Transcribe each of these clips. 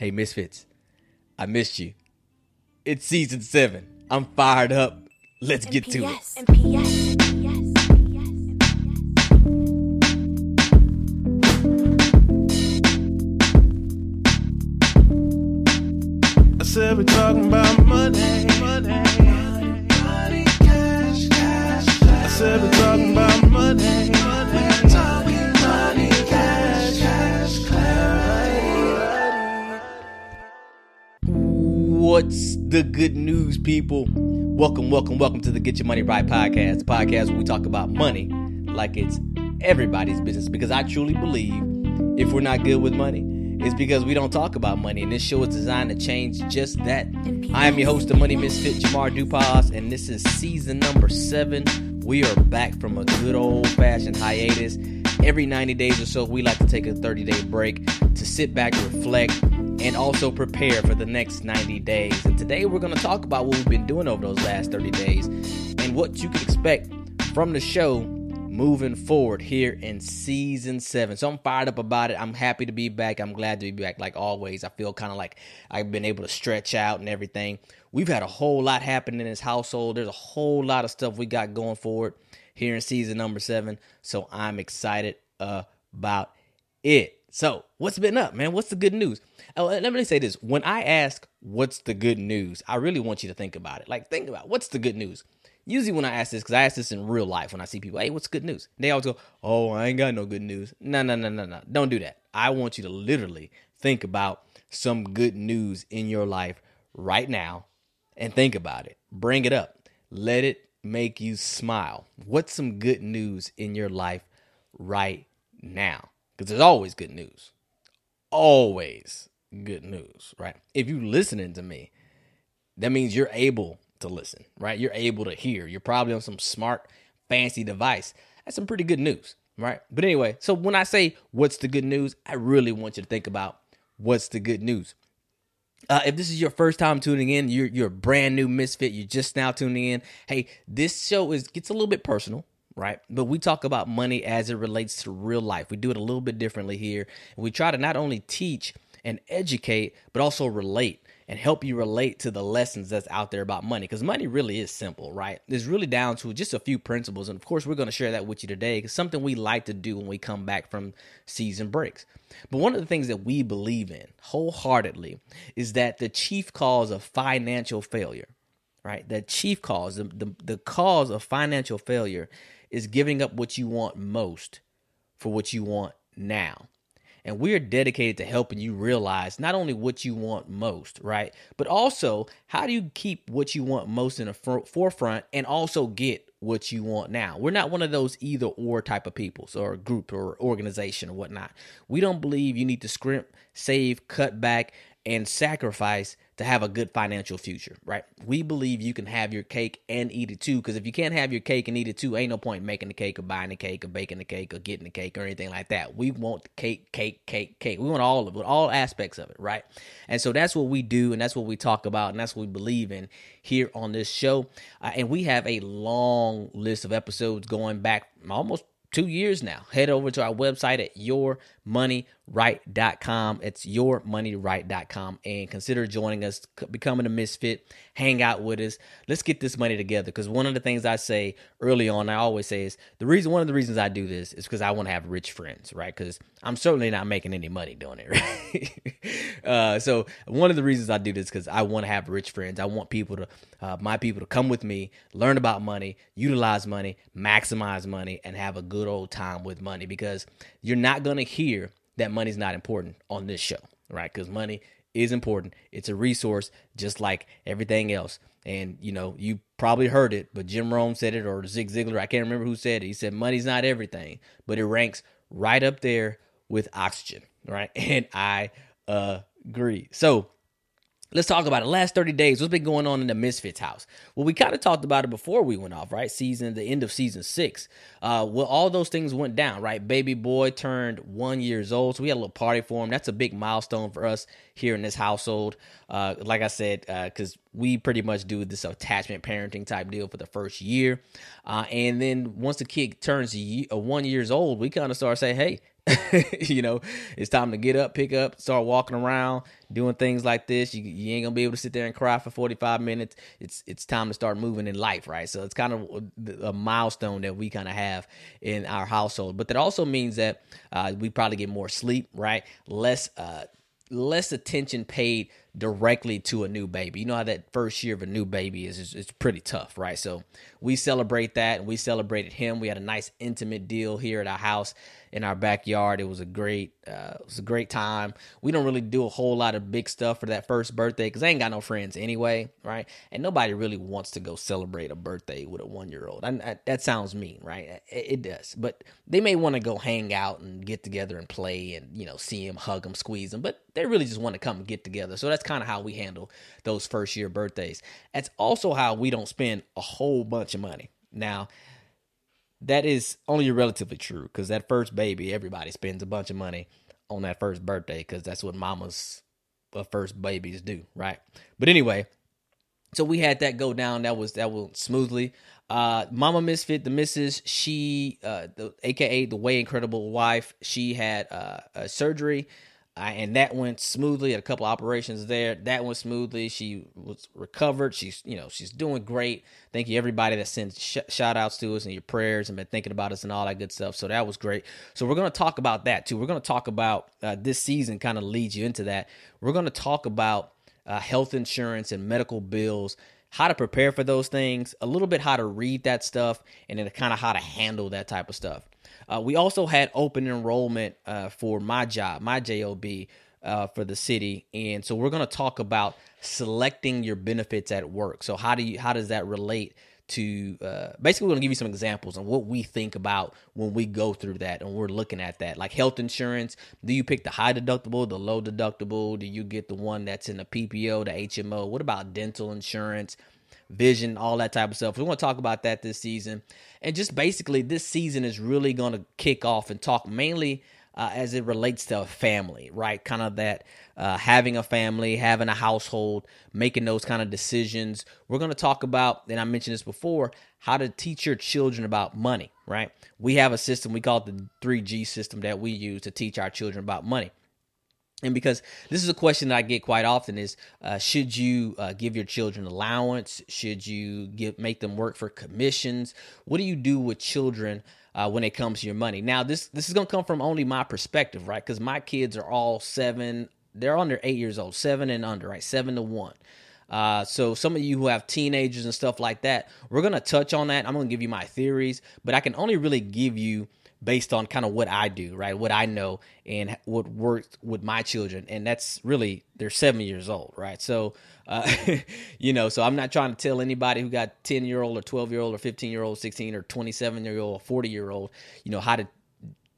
Hey, Misfits, I missed you. It's season seven. I'm fired up. Let's get to it. And PS, and I said we're talking about The good news, people? Welcome, welcome, welcome to the Get Your Money Right podcast, the podcast where we talk about money like it's everybody's business. Because I truly believe if we're not good with money, it's because we don't talk about money. And this show is designed to change just that. I am your host, the Money Misfit, Jamar Dupas, and this is season number seven. We are back from a good old fashioned hiatus. Every 90 days or so, we like to take a 30 day break to sit back, reflect, and also prepare for the next 90 days. And today we're going to talk about what we've been doing over those last 30 days and what you can expect from the show moving forward here in season seven. So I'm fired up about it. I'm happy to be back. I'm glad to be back like always. I feel kind of like I've been able to stretch out and everything. We've had a whole lot happen in this household. There's a whole lot of stuff we got going forward here in season number seven. So I'm excited about it. So, what's been up, man? What's the good news? Oh, let me say this. When I ask what's the good news, I really want you to think about it. Like, think about what's the good news. Usually, when I ask this, because I ask this in real life, when I see people, hey, what's good news? They always go, oh, I ain't got no good news. No, no, no, no, no. Don't do that. I want you to literally think about some good news in your life right now and think about it. Bring it up. Let it make you smile. What's some good news in your life right now? Because there's always good news. Always good news, right? If you're listening to me, that means you're able to listen, right? You're able to hear. You're probably on some smart, fancy device. That's some pretty good news, right? But anyway, so when I say what's the good news, I really want you to think about what's the good news. Uh, if this is your first time tuning in, you're you're a brand new misfit. You're just now tuning in. Hey, this show is gets a little bit personal, right? But we talk about money as it relates to real life. We do it a little bit differently here. We try to not only teach and educate, but also relate and help you relate to the lessons that's out there about money. Because money really is simple, right? It's really down to just a few principles. And of course, we're going to share that with you today because something we like to do when we come back from season breaks. But one of the things that we believe in wholeheartedly is that the chief cause of financial failure, right? The chief cause, the, the, the cause of financial failure is giving up what you want most for what you want now. And we're dedicated to helping you realize not only what you want most, right? But also, how do you keep what you want most in the for- forefront and also get what you want now? We're not one of those either or type of people or group or organization or whatnot. We don't believe you need to scrimp, save, cut back, and sacrifice to have a good financial future, right? We believe you can have your cake and eat it too. Because if you can't have your cake and eat it too, ain't no point making the cake or buying the cake or baking the cake or getting the cake or anything like that. We want cake, cake, cake, cake. We want all of it, all aspects of it, right? And so that's what we do, and that's what we talk about, and that's what we believe in here on this show. Uh, and we have a long list of episodes going back almost two years now. Head over to our website at yourmoneyright.com. It's yourmoneyright.com and consider joining us, becoming a misfit, hang out with us. Let's get this money together because one of the things I say early on, I always say is the reason, one of the reasons I do this is because I want to have rich friends, right? Because I'm certainly not making any money doing it, right? uh, so one of the reasons I do this because I want to have rich friends. I want people to, uh, my people to come with me, learn about money, utilize money, maximize money, and have a good old time with money because you're not going to hear that money's not important on this show, right? Because money is important. It's a resource just like everything else. And you know, you probably heard it, but Jim Rohn said it or Zig Ziglar, I can't remember who said it. He said money's not everything, but it ranks right up there with oxygen, right? And I agree. So, Let's talk about it. Last 30 days, what's been going on in the Misfits house? Well, we kind of talked about it before we went off, right? Season, the end of season six. Uh, well, all those things went down, right? Baby boy turned one years old, so we had a little party for him. That's a big milestone for us here in this household. Uh, like I said, uh, because uh, we pretty much do this attachment parenting type deal for the first year, uh, and then once the kid turns year, one years old, we kind of start saying, "Hey, you know, it's time to get up, pick up, start walking around, doing things like this. You, you ain't gonna be able to sit there and cry for 45 minutes. It's it's time to start moving in life, right? So it's kind of a milestone that we kind of have in our household. But that also means that uh, we probably get more sleep, right? Less uh, less attention paid directly to a new baby. You know how that first year of a new baby is, it's, it's pretty tough, right? So we celebrate that and we celebrated him. We had a nice intimate deal here at our house in our backyard. It was a great, uh, it was a great time. We don't really do a whole lot of big stuff for that first birthday because I ain't got no friends anyway, right? And nobody really wants to go celebrate a birthday with a one year old. That sounds mean, right? It, it does, but they may want to go hang out and get together and play and you know see him, hug him, squeeze him, but they really just want to come and get together. So that's kind of how we handle those first year birthdays. That's also how we don't spend a whole bunch of money. Now, that is only relatively true because that first baby, everybody spends a bunch of money on that first birthday because that's what mamas uh, first babies do, right? But anyway, so we had that go down. That was that went smoothly. Uh, Mama Misfit, the missus, she, uh, the AKA the way incredible wife, she had uh, a surgery uh, and that went smoothly. A couple operations there. That went smoothly. She was recovered. She's you know she's doing great. Thank you everybody that sent sh- shout outs to us and your prayers and been thinking about us and all that good stuff. So that was great. So we're gonna talk about that too. We're gonna talk about uh, this season. Kind of leads you into that. We're gonna talk about uh, health insurance and medical bills how to prepare for those things, a little bit how to read that stuff, and then kind of how to handle that type of stuff. Uh, we also had open enrollment uh, for my job, my job, uh, for the city, and so we're going to talk about selecting your benefits at work. So how do you how does that relate? To uh, basically, we're gonna give you some examples on what we think about when we go through that and we're looking at that. Like health insurance, do you pick the high deductible, the low deductible? Do you get the one that's in the PPO, the HMO? What about dental insurance? Vision, all that type of stuff. We want to talk about that this season. And just basically, this season is really going to kick off and talk mainly uh, as it relates to family, right? Kind of that uh, having a family, having a household, making those kind of decisions. We're going to talk about, and I mentioned this before, how to teach your children about money, right? We have a system, we call it the 3G system that we use to teach our children about money and because this is a question that I get quite often is uh, should you uh, give your children allowance? Should you give make them work for commissions? What do you do with children uh, when it comes to your money? Now this this is gonna come from only my perspective, right? Because my kids are all seven, they're under eight years old, seven and under, right? Seven to one. Uh, so some of you who have teenagers and stuff like that, we're gonna touch on that. I'm gonna give you my theories, but I can only really give you based on kind of what I do, right? What I know and what works with my children. And that's really, they're seven years old, right? So, uh, you know, so I'm not trying to tell anybody who got 10 year old or 12 year old or 15 year old, 16 or 27 year old, 40 year old, you know, how to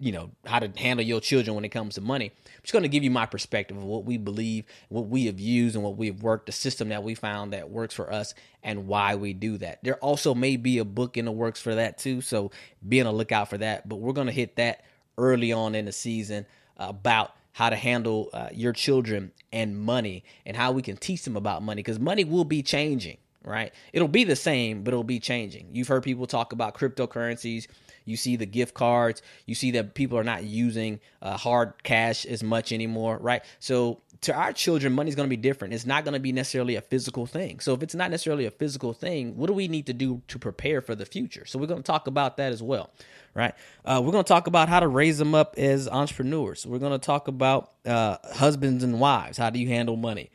you know how to handle your children when it comes to money. I'm just going to give you my perspective of what we believe, what we have used, and what we have worked, the system that we found that works for us, and why we do that. There also may be a book in the works for that too, so be on the lookout for that. But we're going to hit that early on in the season about how to handle uh, your children and money and how we can teach them about money because money will be changing right? It'll be the same, but it'll be changing. You've heard people talk about cryptocurrencies. You see the gift cards. You see that people are not using uh, hard cash as much anymore, right? So to our children, money's going to be different. It's not going to be necessarily a physical thing. So if it's not necessarily a physical thing, what do we need to do to prepare for the future? So we're going to talk about that as well, right? Uh, we're going to talk about how to raise them up as entrepreneurs. We're going to talk about uh, husbands and wives. How do you handle money?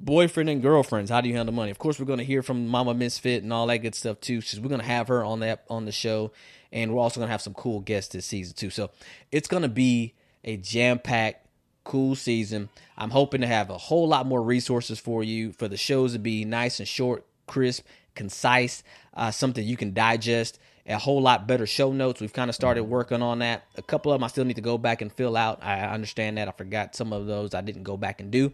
Boyfriend and girlfriends. How do you handle money? Of course we're going to hear from mama misfit and all that good stuff too so we're going to have her on that on the show and we're also going to have some cool guests this season too. So it's going to be a jam-packed cool season. I'm hoping to have a whole lot more resources for you for the shows to be nice and short crisp concise uh, something you can digest a whole lot better show notes. We've kind of started working on that. A couple of them i still need to go back and fill out. I understand that. I forgot some of those i didn't go back and do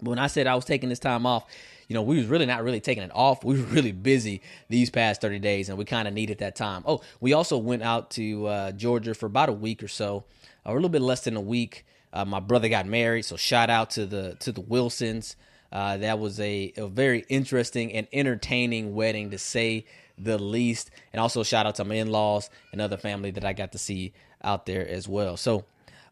but when I said I was taking this time off, you know, we was really not really taking it off. We were really busy these past 30 days and we kind of needed that time. Oh, we also went out to uh, Georgia for about a week or so, or a little bit less than a week. Uh, my brother got married, so shout out to the to the Wilsons. Uh, that was a, a very interesting and entertaining wedding to say the least. And also shout out to my in-laws and other family that I got to see out there as well. So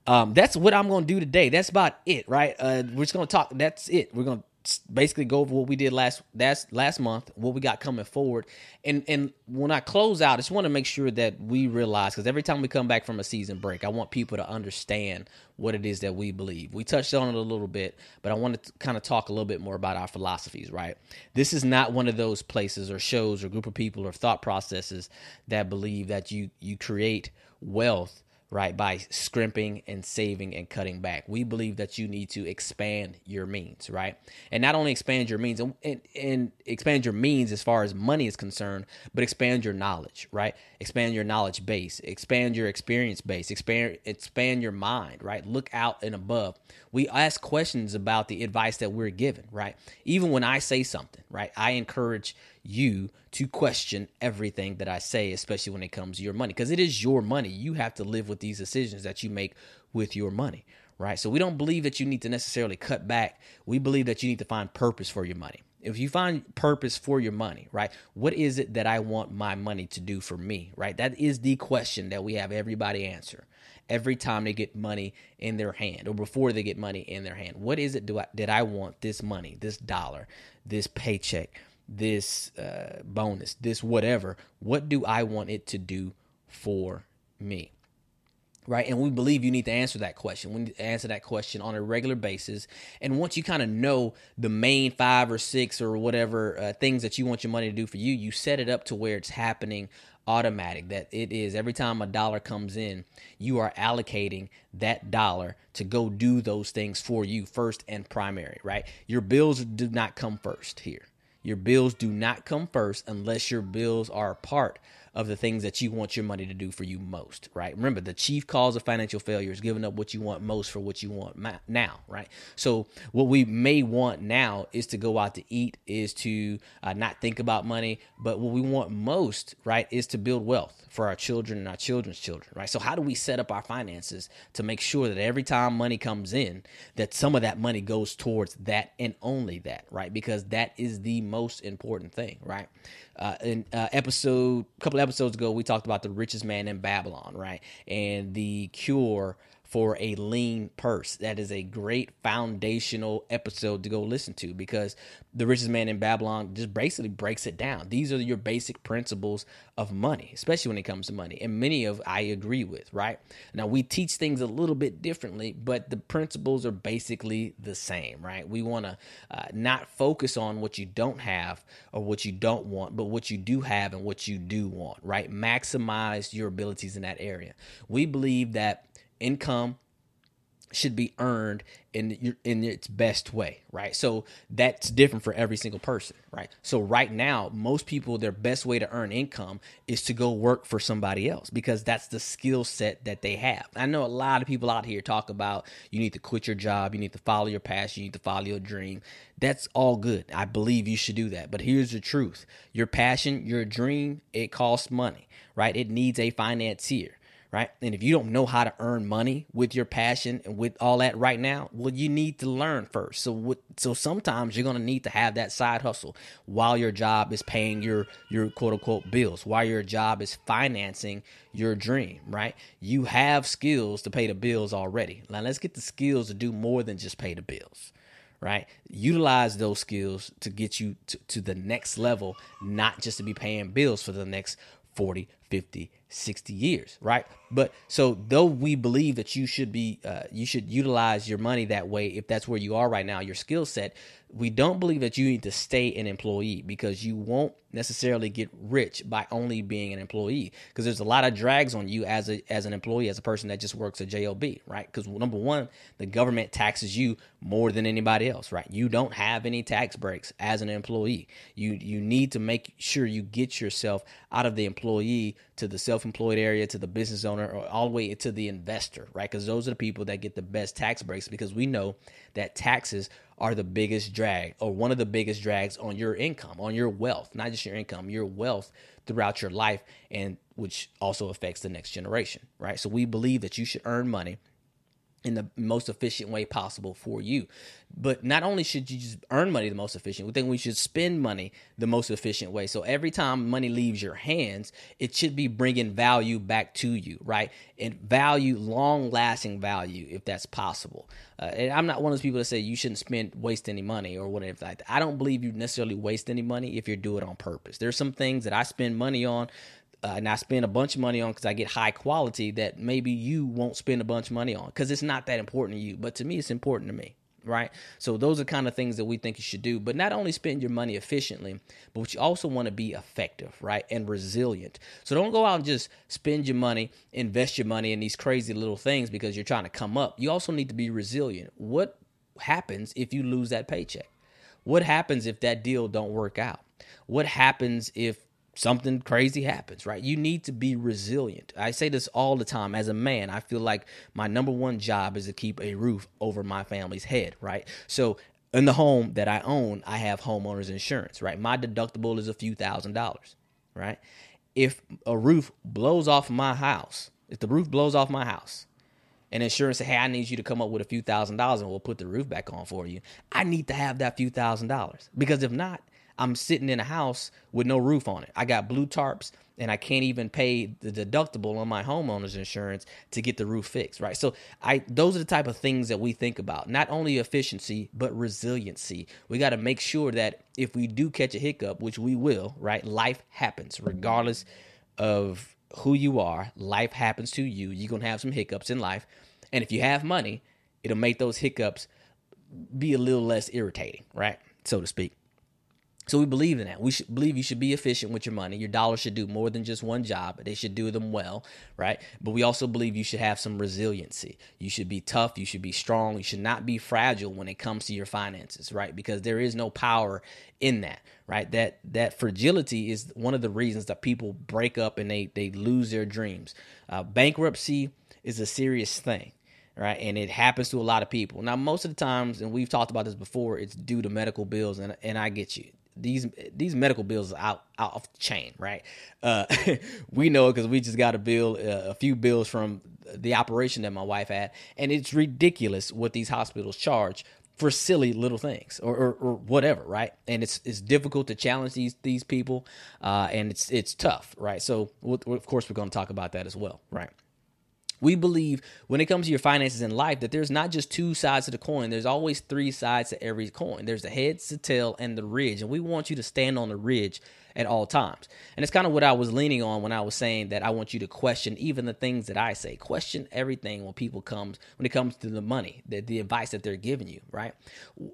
um, that's what I'm to do today. That's about it, right? Uh, we're just to talk. That's it. We're to basically go over what we did last that's last month, what we got coming forward, and and when I close out, I just want to make sure that we realize because every time we come back from a season break, I want people to understand what it is that we believe. We touched on it a little bit, but I want to kind of talk a little bit more about our philosophies. Right, this is not one of those places or shows or group of people or thought processes that believe that you you create wealth right by scrimping and saving and cutting back. We believe that you need to expand your means right? And not only expand your means and, and, and, expand your means as far as money is concerned but expand your knowledge right? Expand your knowledge base. Expand your experience base. Expand expand your mind right? Look out and above. We ask questions about the advice that we're given right? Even when i say something right i encourage you to question everything that I say, especially when it comes to your money, because it is your money. You have to live with these decisions that you make with your money, right? So we don't believe that you need to necessarily cut back. We believe that you need to find purpose for your money. If you find purpose for your money, right? What is it that I want my money to do for me, right? That is the question that we have everybody answer every time they get money in their hand or before they get money in their hand. What is it do I did I want this money, this dollar, this paycheck, this uh, bonus, this whatever, what do I want it to do for me? Right. And we believe you need to answer that question. We need to answer that question on a regular basis. And once you kind of know the main five or six or whatever uh, things that you want your money to do for you, you set it up to where it's happening automatic that it is every time a dollar comes in you are allocating that dollar to go do those things for you first and primary right your bills do not come first here your bills do not come first unless your bills are a part of the things that you want your money to do for you most, right? Remember, the chief cause of financial failure is giving up what you want most for what you want now, right? So, what we may want now is to go out to eat, is to uh, not think about money, but what we want most, right, is to build wealth for our children and our children's children, right? So, how do we set up our finances to make sure that every time money comes in, that some of that money goes towards that and only that, right? Because that is the most important thing, right? Uh, in uh, episode, couple couple episodes ago, we talked about the richest man in Babylon, right? And the cure for a lean purse. That is a great foundational episode to go listen to because The Richest Man in Babylon just basically breaks it down. These are your basic principles of money, especially when it comes to money. And many of I agree with, right? Now we teach things a little bit differently, but the principles are basically the same, right? We want to uh, not focus on what you don't have or what you don't want, but what you do have and what you do want, right? Maximize your abilities in that area. We believe that income should be earned in in its best way, right? So that's different for every single person, right? So right now, most people their best way to earn income is to go work for somebody else because that's the skill set that they have. I know a lot of people out here talk about you need to quit your job, you need to follow your passion, you need to follow your dream. That's all good. I believe you should do that. But here's the truth. Your passion, your dream, it costs money, right? It needs a financier right? And if you don't know how to earn money with your passion and with all that right now, well, you need to learn first. So, what, so sometimes you're to need to have that side hustle while your job is paying your your quote unquote bills, while your job is financing your dream, right? You have skills to pay the bills already. Now, let's get the skills to do more than just pay the bills right? Utilize those skills to get you to, to the next level, not just to be paying bills for the next 40, 50, 60 years, right? But so though we believe that you should be, uh, you should utilize your money that way if that's where you are right now, your skill set, we don't believe that you need to stay an employee because you won't necessarily get rich by only being an employee. Because there's a lot of drags on you as a as an employee as a person that just works a job right? Because number one the government taxes you more than anybody else right? You don't have any tax breaks as an employee. You you need to make sure you get yourself out of the employee to the self-employed area to the business owner or all the way to the investor right because those are the people that get the best tax breaks because we know that taxes are the biggest drag or one of the biggest drags on your income, on your wealth, not just your income, your wealth throughout your life, and which also affects the next generation, right? So we believe that you should earn money in the most efficient way possible for you. But not only should you just earn money the most efficient, we think we should spend money the most efficient way. So every time money leaves your hands, it should be bringing value back to you, right? And value, long lasting value, if that's possible. Uh, and I'm not one of those people that say you shouldn't spend waste any money or whatever like that. I don't believe you necessarily waste any money if you do it on purpose. There's some things that I spend money on uh, and I spend a bunch of money on because I get high quality that maybe you won't spend a bunch of money on because it's not that important to you. But to me, it's important to me, right? So those are kind of things that we think you should do. But not only spend your money efficiently, but you also want to be effective, right? And resilient. So don't go out and just spend your money, invest your money in these crazy little things because you're trying to come up. You also need to be resilient. What happens if you lose that paycheck? What happens if that deal don't work out? What happens if something crazy happens, right? You need to be resilient. I say this all the time. As a man, I feel like my number one job is to keep a roof over my family's head, right? So in the home that I own, I have homeowners insurance, right? My deductible is a few thousand dollars, right? If a roof blows off my house, if the roof blows off my house, and insurance say, hey, I need you to come up with a few thousand dollars and we'll put the roof back on for you. I need to have that few thousand dollars because if not, I'm sitting in a house with no roof on it. I got blue tarps and I can't even pay the deductible on my homeowner's insurance to get the roof fixed, right? So I those are the type of things that we think about. Not only efficiency, but resiliency. We got to make sure that if we do catch a hiccup, which we will, right? Life happens regardless of who you are. Life happens to you. You're going to have some hiccups in life. And if you have money, it'll make those hiccups be a little less irritating, right? So to speak. So we believe in that. We should believe you should be efficient with your money. Your dollars should do more than just one job. They should do them well, right? But we also believe you should have some resiliency. You should be tough. You should be strong. You should not be fragile when it comes to your finances, right? Because there is no power in that, right? That that fragility is one of the reasons that people break up and they they lose their dreams. Uh, bankruptcy is a serious thing right? And it happens to a lot of people. Now, most of the times, and we've talked about this before, it's due to medical bills, and and I get you these these medical bills are out out of the chain, right? Uh, we know it because we just got a bill, uh, a few bills from the operation that my wife had, and it's ridiculous what these hospitals charge for silly little things or, or, or whatever, right? And it's it's difficult to challenge these these people, uh, and it's it's tough, right? So of course we're going to talk about that as well, right? We believe when it comes to your finances in life that there's not just two sides to the coin. There's always three sides to every coin. There's the heads the tail and the ridge. And we want you to stand on the ridge at all times. And it's kind of what I was leaning on when I was saying that I want you to question even the things that I say. Question everything when people comes when it comes to the money, the, the advice that they're giving you, right?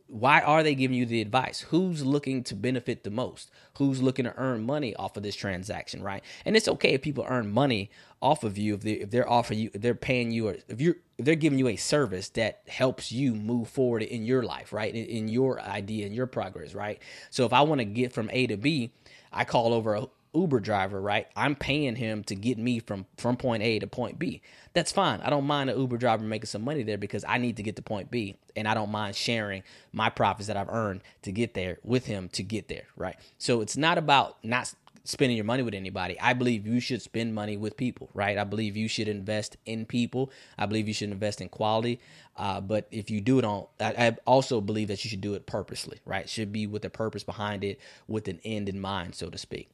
Why are they giving you the advice? Who's looking to benefit the most? Who's looking to earn money off of this transaction, right? And it's okay if people earn money off of you if they if they're offering you if they're paying you or if you're they're giving you a service that helps you move forward in your life, right? In, in your idea, in your progress, right? So if I want to get from A to B, I call over a Uber driver, right? I'm paying him to get me from from point A to point B. That's fine. I don't mind an Uber driver making some money there because I need to get to point B, and I don't mind sharing my profits that I've earned to get there with him to get there, right? So it's not about not spending your money with anybody. I believe you should spend money with people, right? I believe you should invest in people. I believe you should invest in quality. Uh, but if you do it on, I, I, also believe that you should do it purposely, right? Should be with a purpose behind it, with an end in mind, so to speak.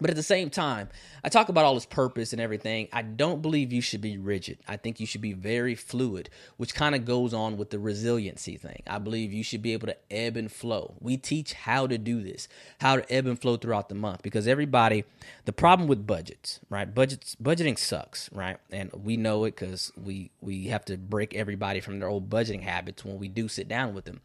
But at the same time, I talk about all this purpose and everything. I don't believe you should be rigid. I think you should be very fluid, which kind of goes on with the resiliency thing. I believe you should be able to ebb and flow. We teach how to do this, how to ebb and flow throughout the month because everybody, the problem with budgets, right? Budgets, budgeting sucks, right? And we know it because we we have to break everybody from their old budgeting habits when we do sit down with them.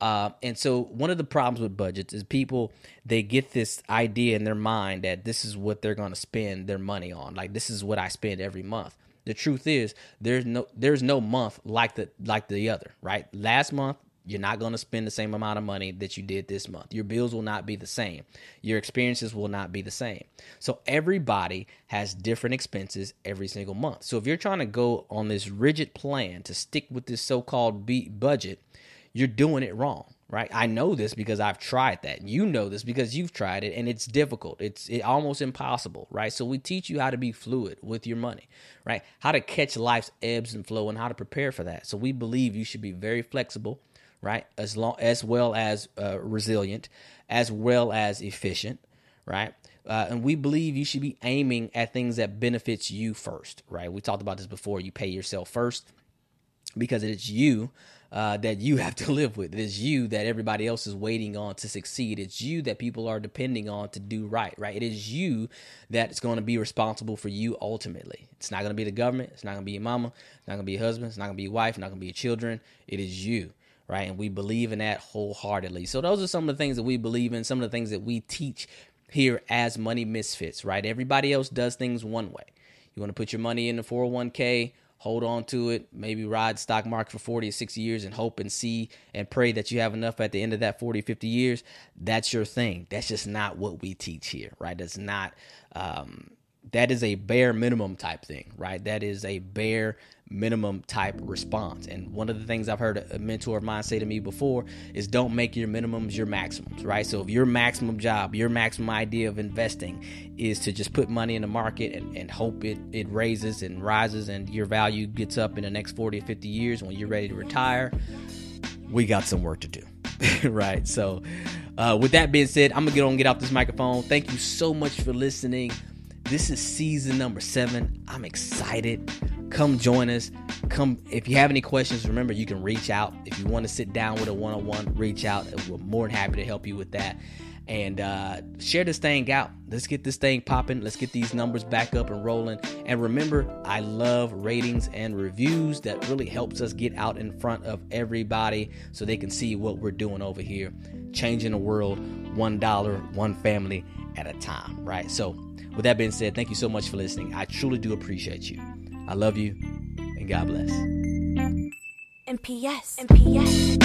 Uh, and so one of the problems with budgets is people they get this idea in their mind that this is what they're going to spend their money on. Like this is what I spend every month. The truth is there's no there's no month like the like the other, right? Last month you're not going to spend the same amount of money that you did this month. Your bills will not be the same. Your experiences will not be the same. So everybody has different expenses every single month. So if you're trying to go on this rigid plan to stick with this so-called budget, you're doing it wrong, right? I know this because I've tried that. You know this because you've tried it and it's difficult. It's it, almost impossible, right? So we teach you how to be fluid with your money, right? How to catch life's ebbs and flow and how to prepare for that. So we believe you should be very flexible, right? As long as well as uh, resilient, as well as efficient, right? Uh, and we believe you should be aiming at things that benefits you first, right? We talked about this before. You pay yourself first because it's you uh, that you have to live with. It is you that everybody else is waiting on to succeed. It's you that people are depending on to do right, right? It is you that's going to be responsible for you ultimately. It's not going to be the government. It's not going to be your mama. It's not going to be your husband. It's not going to be your wife. It's not going to be your children. It is you, right? And we believe in that wholeheartedly. So those are some of the things that we believe in, some of the things that we teach here as money misfits, right? Everybody else does things one way. You want to put your money in the 401k hold on to it, maybe ride stock market for 40 or 60 years and hope and see and pray that you have enough at the end of that 40 50 years, that's your thing. That's just not what we teach here, right? That's not um, that is a bare minimum type thing, right? That is a bare minimum type response. And one of the things I've heard a mentor of mine say to me before is don't make your minimums your maximums, right? So if your maximum job, your maximum idea of investing is to just put money in the market and, and hope it, it raises and rises and your value gets up in the next 40 or 50 years when you're ready to retire, we got some work to do. right. So, uh, with that being said, I'm gonna get on get off this microphone. Thank you so much for listening. This is season number seven. I'm excited. Come join us. Come if you have any questions, remember you can reach out. If you want to sit down with a one-on-one, reach out. We're more than happy to help you with that. And uh, share this thing out. Let's get this thing popping. Let's get these numbers back up and rolling. And remember, I love ratings and reviews. That really helps us get out in front of everybody so they can see what we're doing over here, changing the world one dollar, one family at a time. Right. So with that being said, thank you so much for listening. I truly do appreciate you. I love you, and God bless. MPS. MPS. And P.S.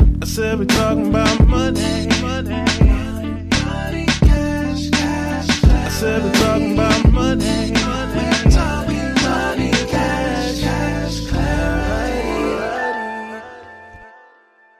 And I said we're talking about